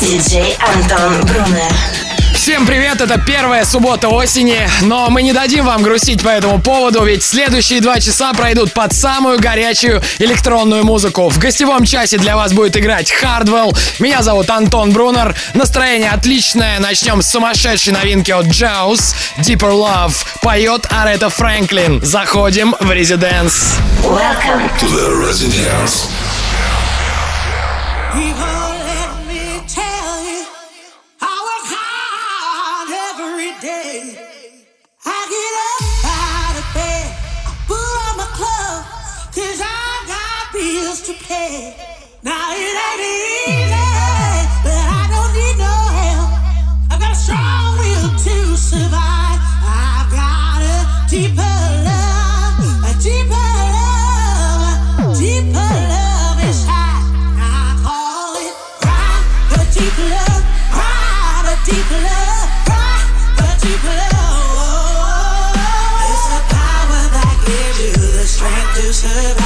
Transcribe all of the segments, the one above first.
Диджей Антон Брунер. Всем привет, это первая суббота осени, но мы не дадим вам грустить по этому поводу, ведь следующие два часа пройдут под самую горячую электронную музыку. В гостевом часе для вас будет играть Hardwell. Меня зовут Антон Брунер. Настроение отличное. Начнем с сумасшедшей новинки от Jaws. Deeper Love. Поет Арета Фрэнклин. Заходим в резиденс. Welcome. To the Residence. To pay. Now it ain't easy, but I don't need no help. I've got a strong will to survive. I've got a deeper love, a deeper love, a deeper love inside. I call it love, love, love. It's the power that gives you the strength to survive.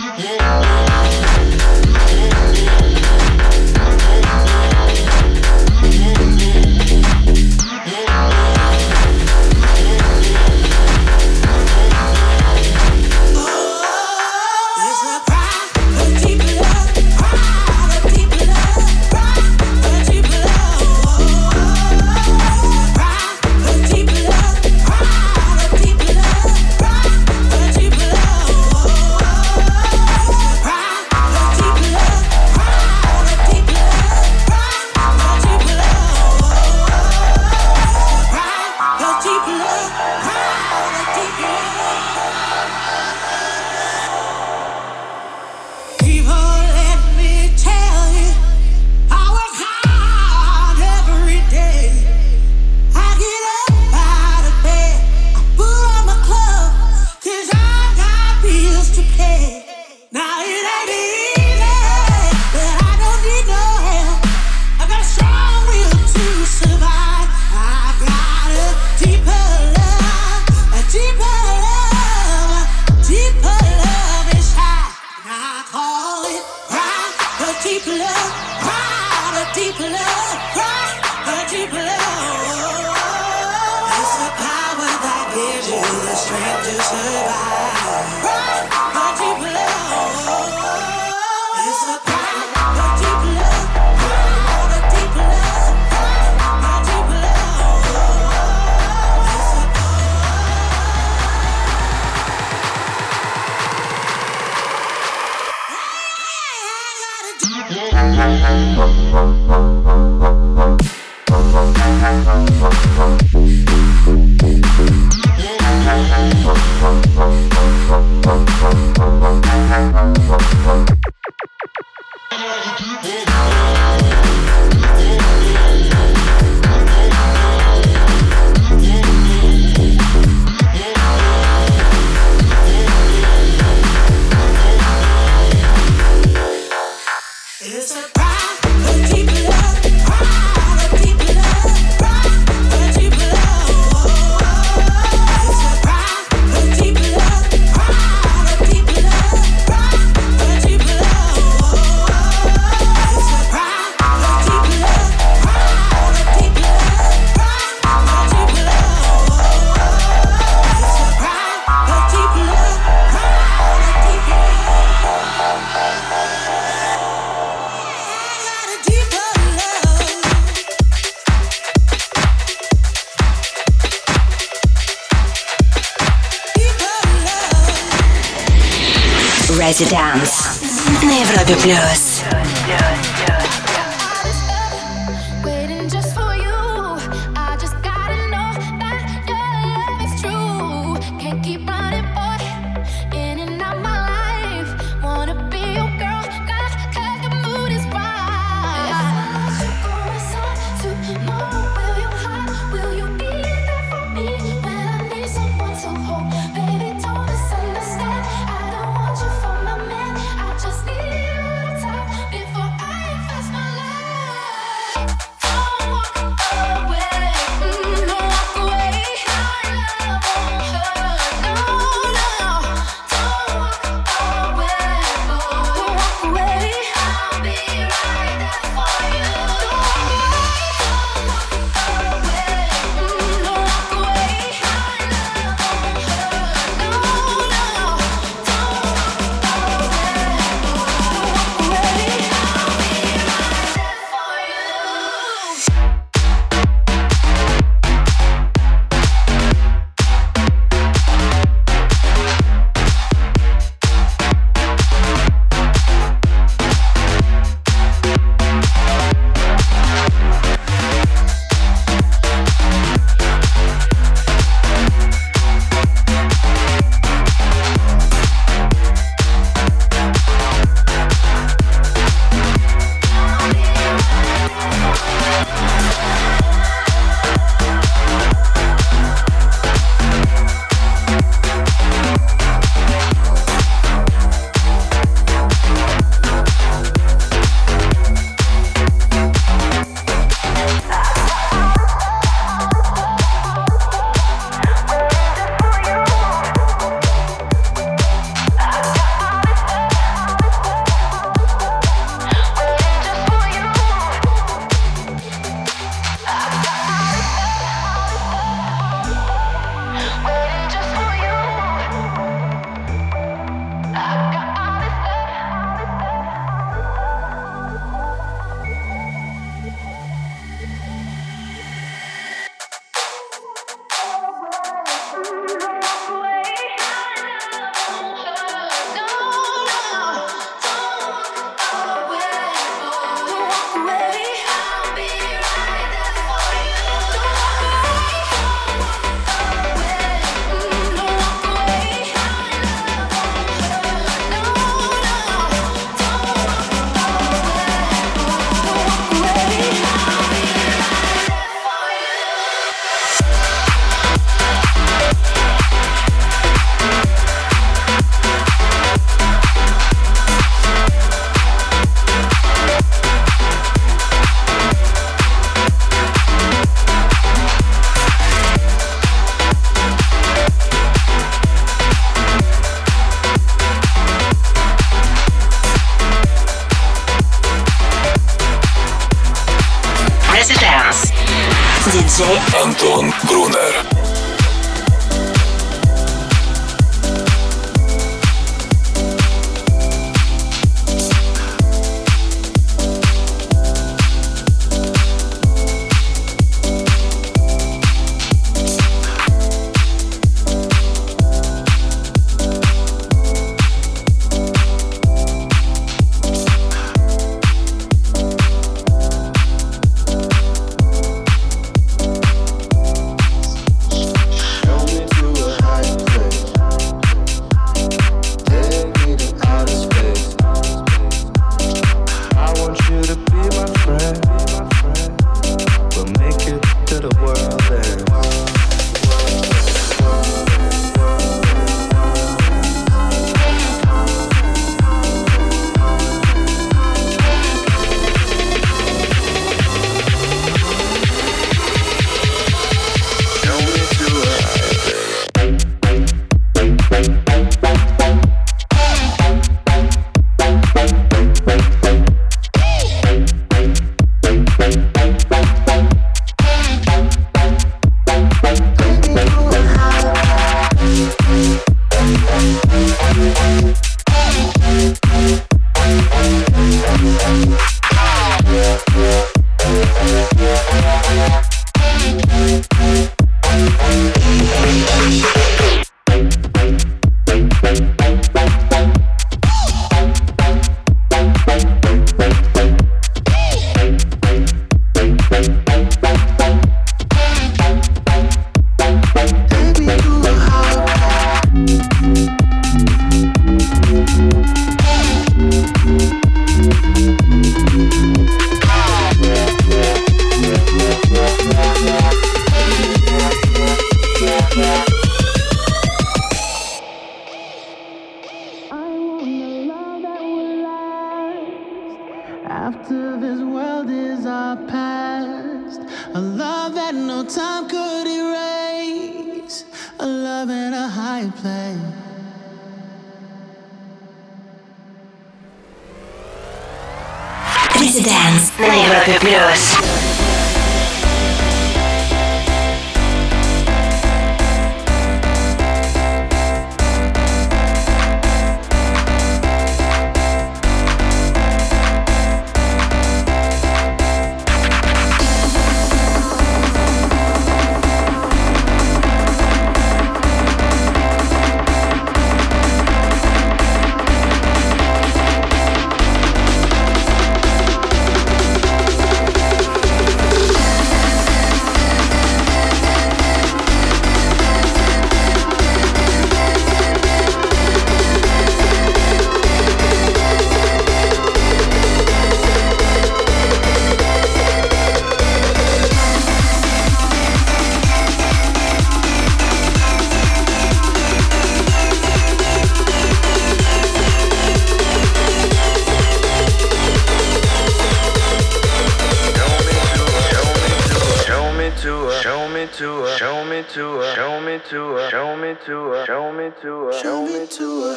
Show me to her, show me to her, show me to her, show me to her, show me to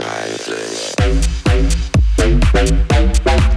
her.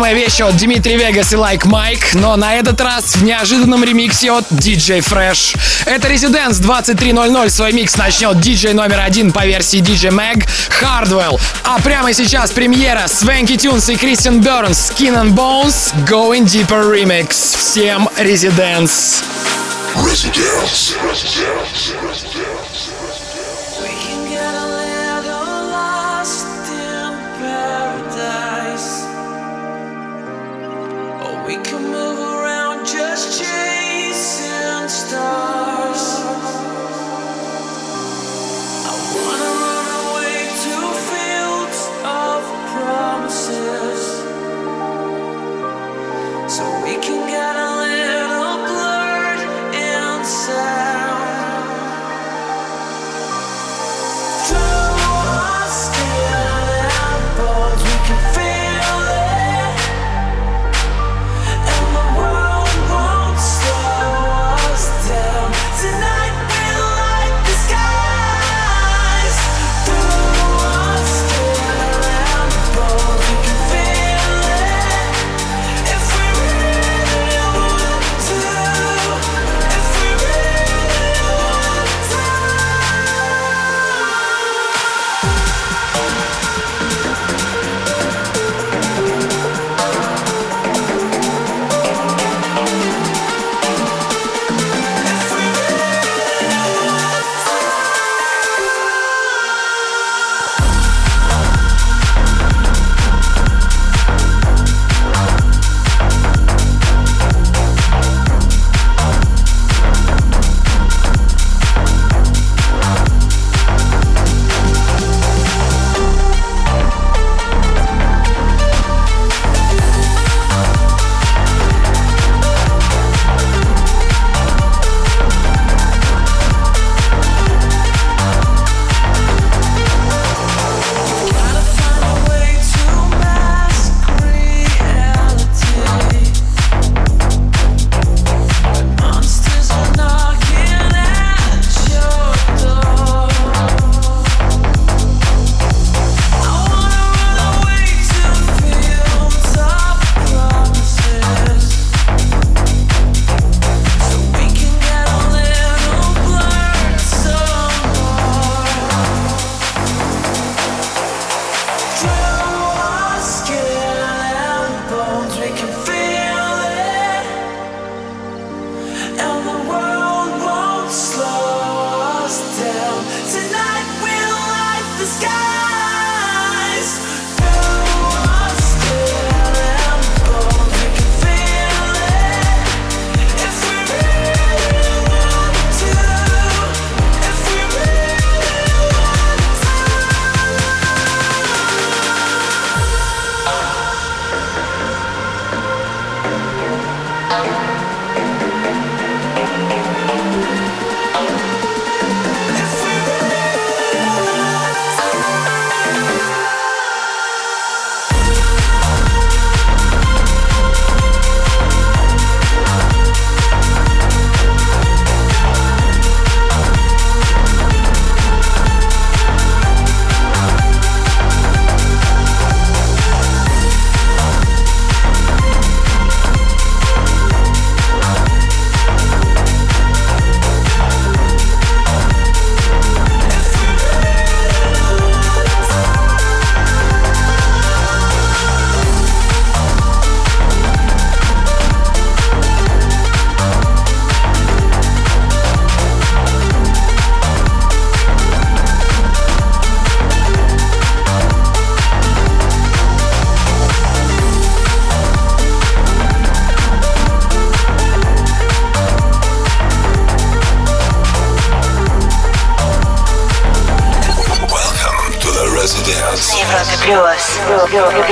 Знакомая вещь от Дмитрий Вегас и Like Mike, но на этот раз в неожиданном ремиксе от DJ Fresh. Это Residence 23.00. Свой микс начнет DJ номер один по версии DJ Mag Hardwell. А прямо сейчас премьера Свенки Тюнс и Кристиан Бернс Skin and Bones Going Deeper Remix. Всем Residence. Residence. Residence.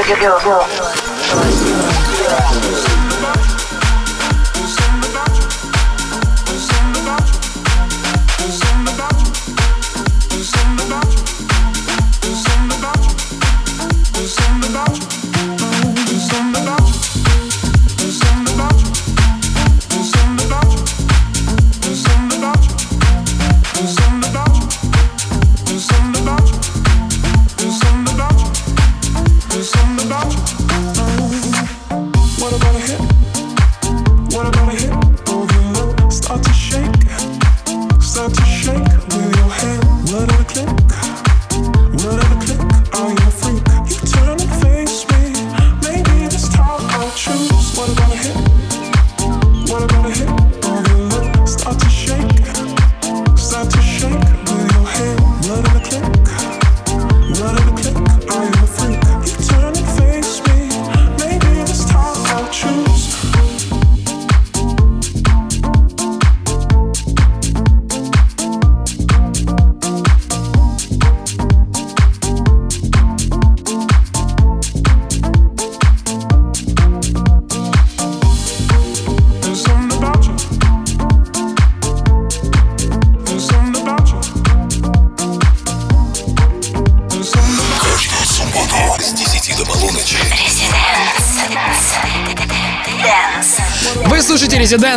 六六六。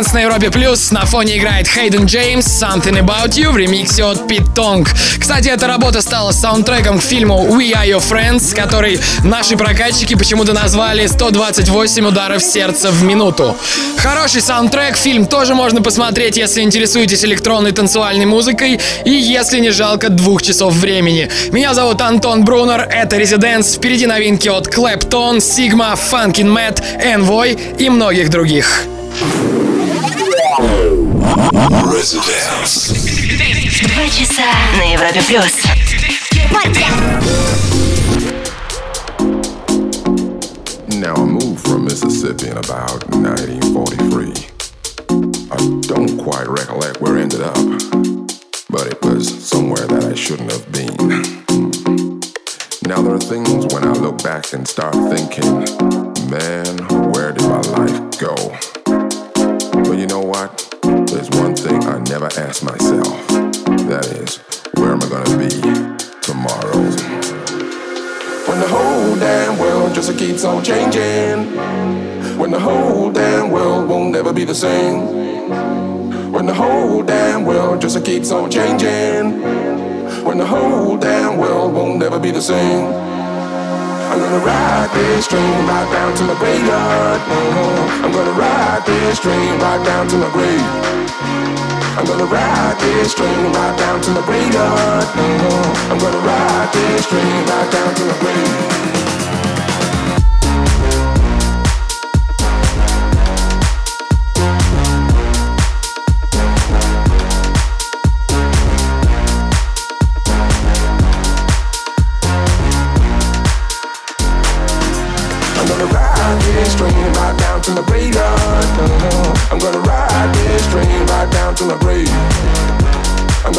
Residents на Европе Плюс. На фоне играет Хейден Джеймс «Something About You» в ремиксе от Пит Тонг. Кстати, эта работа стала саундтреком к фильму We Are Your Friends, который наши прокатчики почему-то назвали 128 ударов сердца в минуту. Хороший саундтрек, фильм тоже можно посмотреть, если интересуетесь электронной танцевальной музыкой и если не жалко двух часов времени. Меня зовут Антон Брунер, это Residents, впереди новинки от Clapton, Sigma, Funkin' Matt, Envoy и многих других. Residence. Два часа на Европе плюс. Now I moved from Mississippi in about 1943. I don't quite recollect where I ended up, but it was somewhere that I shouldn't have been. Now there are things when I look back and start thinking, man, where did my life go? Never ask myself. That is, where am I gonna be tomorrow? When the whole damn world just keeps on changing. When the whole damn world won't ever be the same. When the whole damn world just keeps on changing. When the whole damn world won't ever be the same. I'm gonna ride this train right down to my graveyard. Uh-huh. I'm gonna ride this train right down to my grave. I'm gonna ride this train right down to the graveyard. I'm gonna ride this train right down to the grave.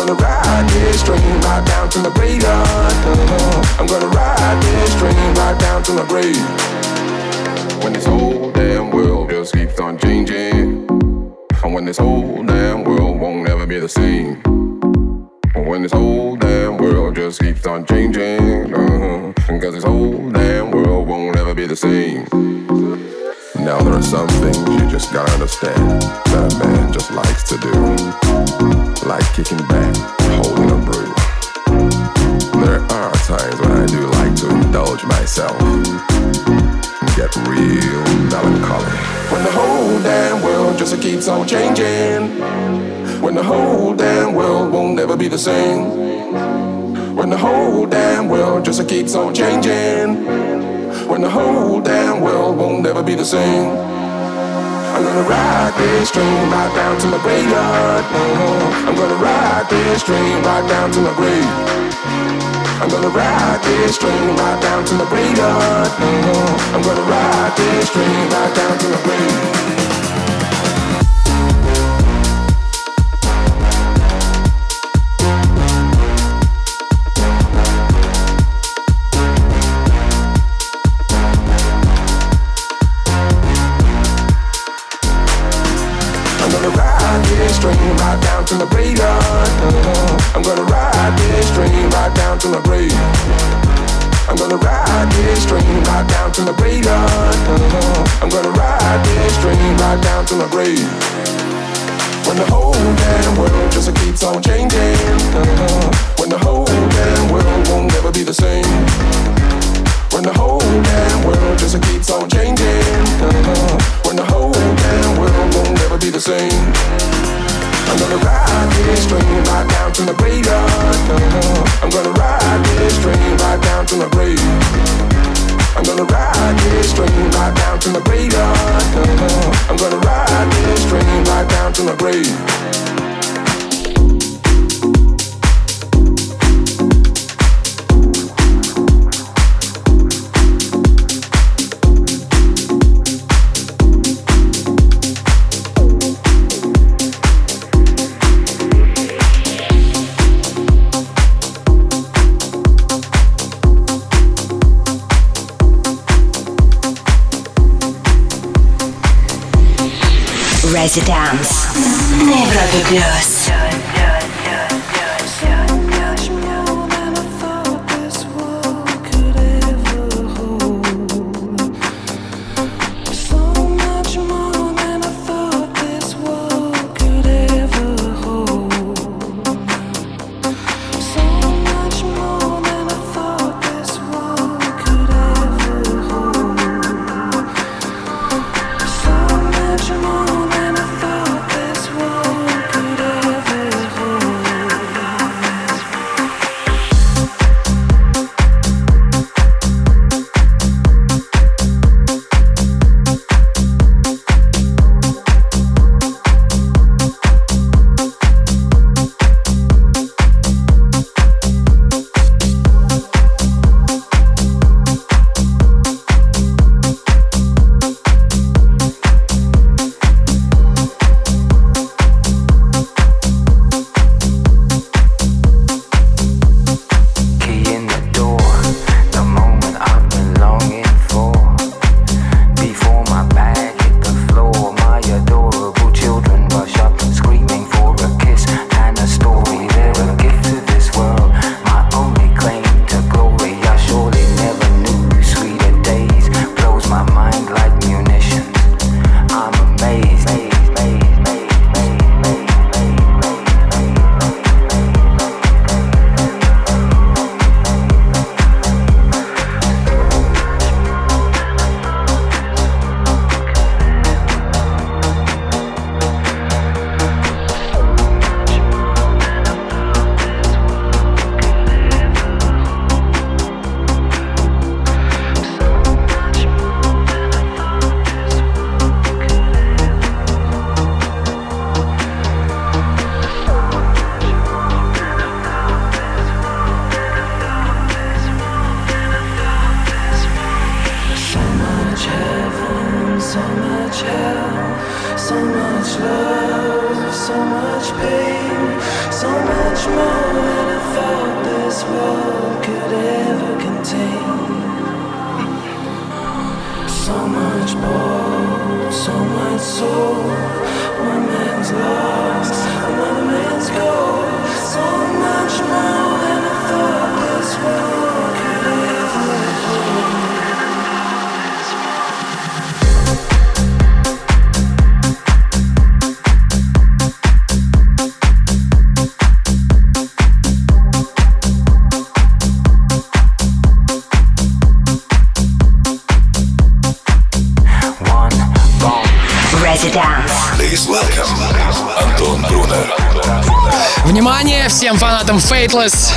gonna ride this train right down to my grave. I'm gonna ride this train right down to my grave. When this whole damn world just keeps on changing, and when this whole damn world won't ever be the same, when this whole damn world just keeps on changing, uh-huh. cause this whole damn world won't ever be the same. Now there are some things you just gotta understand that a man just likes to do, like kicking back, holding a brew. There are times when I do like to indulge myself and get real melancholy. When the whole damn world just keeps on changing, when the whole damn world won't never be the same, when the whole damn world just keeps on changing when the whole damn world will never be the same. I'm gonna ride this train right down to my graveyard. Mm-hmm. I'm gonna ride this train right down to my grave. I'm gonna ride this train right down to my graveyard. Mm-hmm. I'm gonna ride this train right down to my grave. To the grave. I'm gonna ride this train right down to the graveyard. Uh-huh. I'm gonna ride this train right down to the grave. When the whole damn world just keeps on changing. Uh-huh. When the whole damn world won't never be the same. When the whole damn world just keeps on changing. Uh-huh. When the whole damn world won't never be the same. I'm gonna ride this train right down to graveyard. Uh-huh. I'm gonna ride this train right down to the grave. I'm gonna ride this train right down to graveyard. Uh-huh. I'm gonna ride this train right down to the grave. Residence. Европе плюс.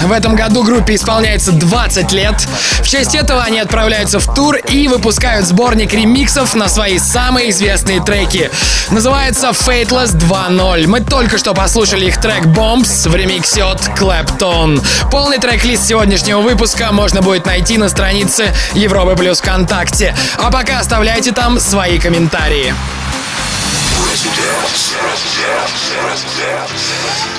В этом году группе исполняется 20 лет. В честь этого они отправляются в тур и выпускают сборник ремиксов на свои самые известные треки. Называется Fateless 2.0. Мы только что послушали их трек Bombs в ремиксе от Clapton. Полный трек-лист сегодняшнего выпуска можно будет найти на странице Европы Плюс ВКонтакте. А пока оставляйте там свои комментарии.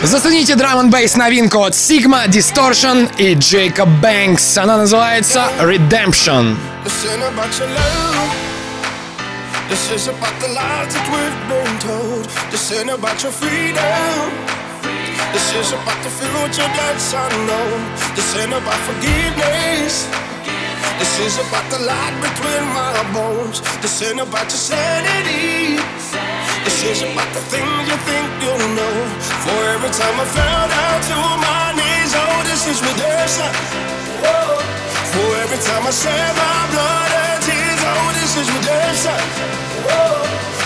Зацените драм н бейс новинку от Sigma, Diztortion и Jacob Banks. Она называется Redemption. This is about the lies that we've been told. This ain't about your freedom. This is about the future that's unknown. This ain't about forgiveness. This is about the light between my bones. This ain't about your sanity. This is about the things you think you know. For every time I fell down to my knees, oh, this is redemption. For every time I shed my blood and tears, oh, this is redemption.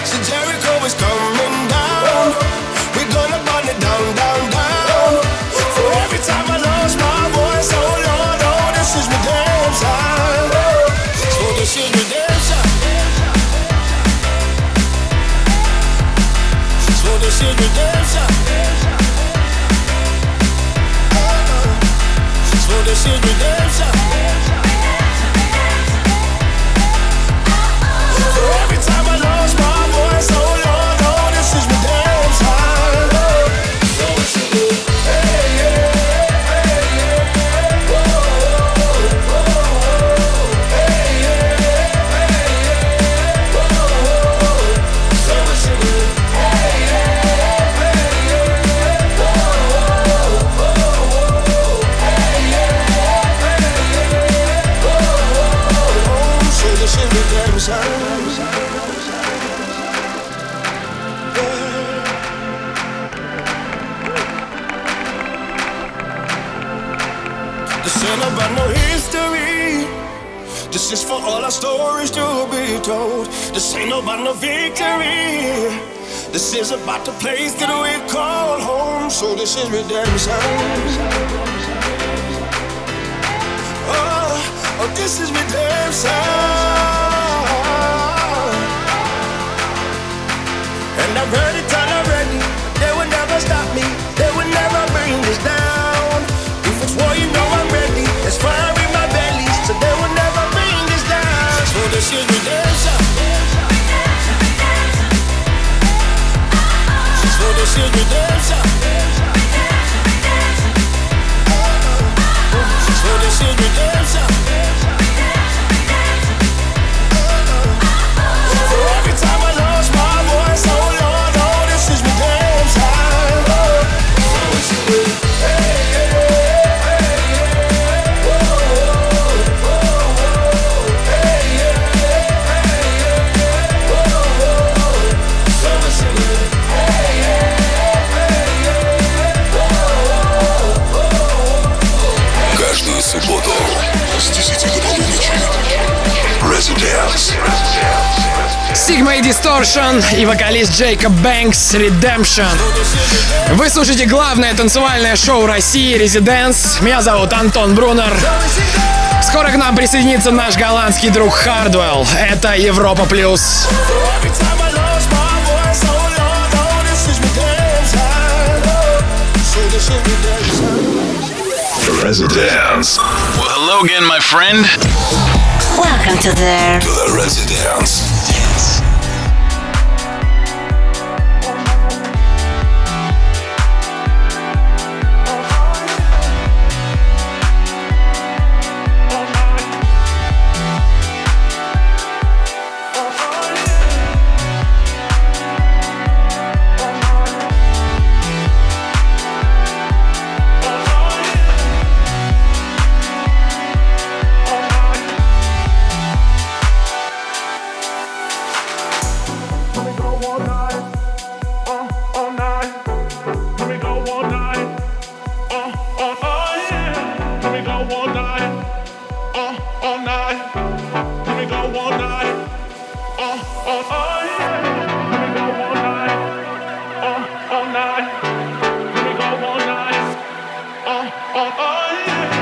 So Jericho is coming down. We're gonna burn it down, down. preciso de ain't victory. This is about the place that we call home. So this is redemption. Oh, oh this is redemption. And I've heard it all already. They will never stop me. They will never bring this down. If it's war, you know I'm ready. There's fire in my belly, so they will never bring this down. So this is redemption. Is redemption. Sigma и Distortion и вокалист Джейкоб Бэнкс Redemption. Вы слушаете главное танцевальное шоу России Residence. Меня зовут Антон Брунер. Скоро к нам присоединится наш голландский друг Хардвелл. Это Европа Плюс. Oh oh. Residence. Well, hello again, my friend. Welcome to the To the Residence. All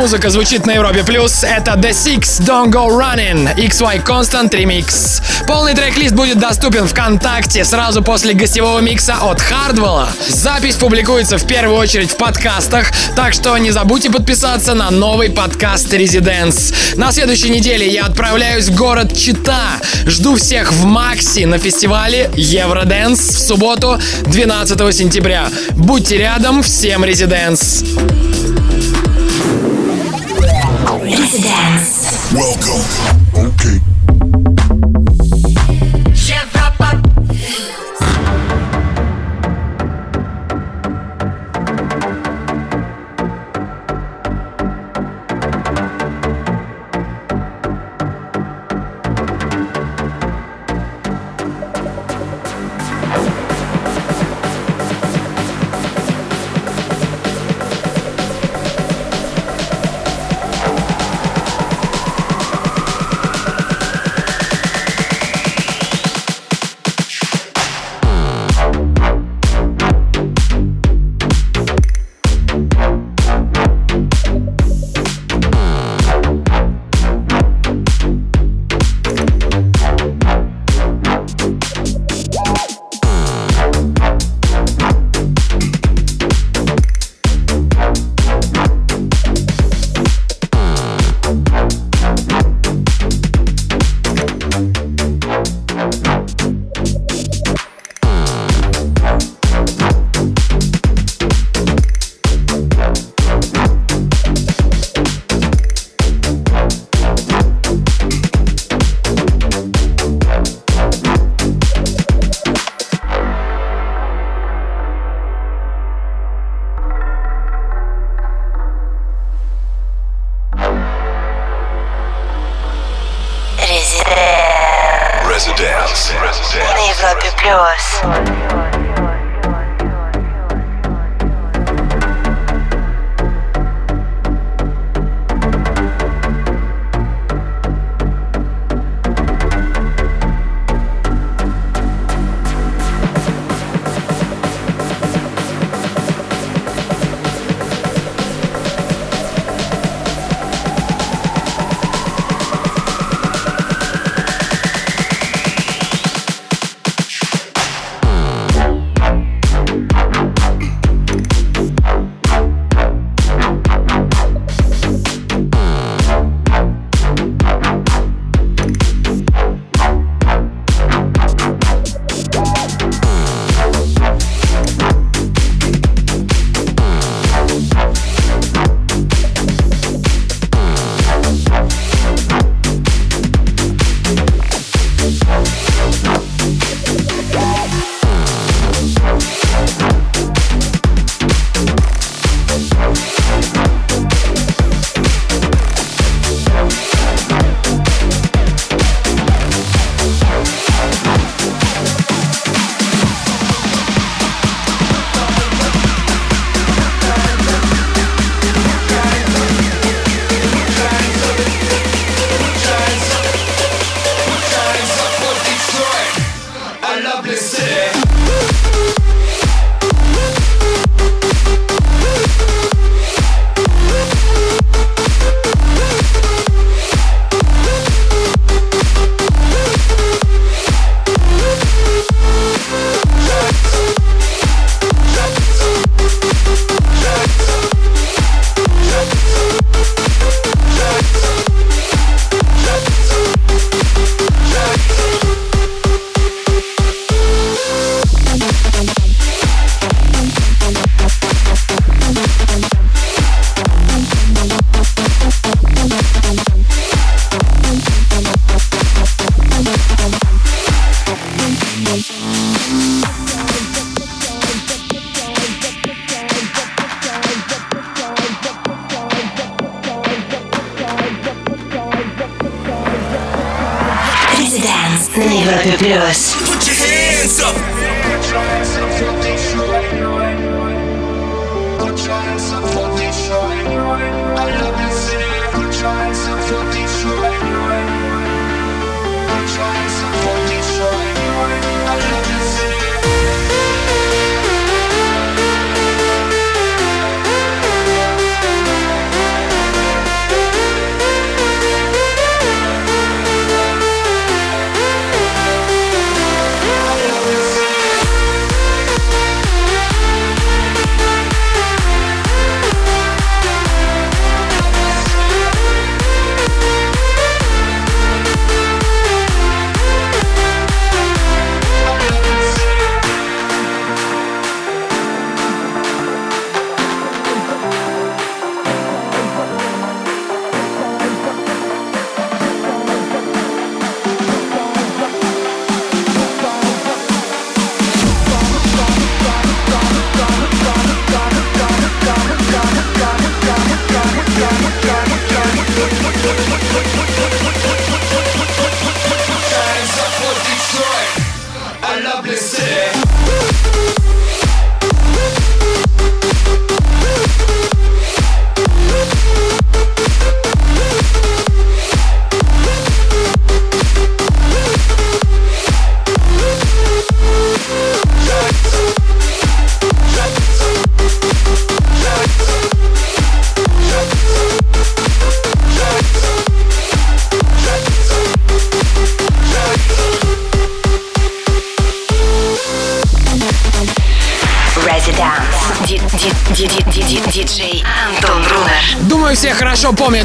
хаос-музыка звучит на Европе+. плюс. Это The Six, Don't Go Running, XY Constant Remix. Полный трек-лист будет доступен ВКонтакте сразу после гостевого микса от Хардвелла. Запись публикуется в первую очередь в подкастах, так что не забудьте подписаться на новый подкаст Residence. На следующей неделе я отправляюсь в город Чита. Жду всех в Макси на фестивале Евроденс в субботу 12 сентября. Будьте рядом, всем Residence. Welcome. Okay.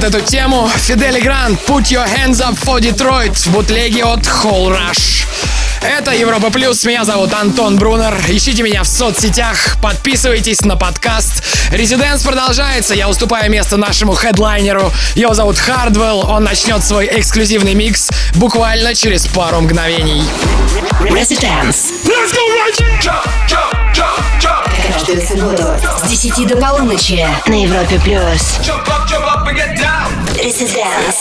Эту тему. Фидели Грант, Put Your Hands Up for Detroit в бутлеге от Whole Rush. Это Европа Плюс, меня зовут Антон Брунер. Ищите меня в соцсетях, подписывайтесь на подкаст. Резиденс продолжается, я уступаю место нашему хедлайнеру. Его зовут Хардвелл, он начнет свой эксклюзивный микс буквально через пару мгновений. Residence. Let's go right here. Jump, jump, jump, jump. Каждую субботу с 10 до полуночи на Европе плюс. Jump up, jump is. Residence.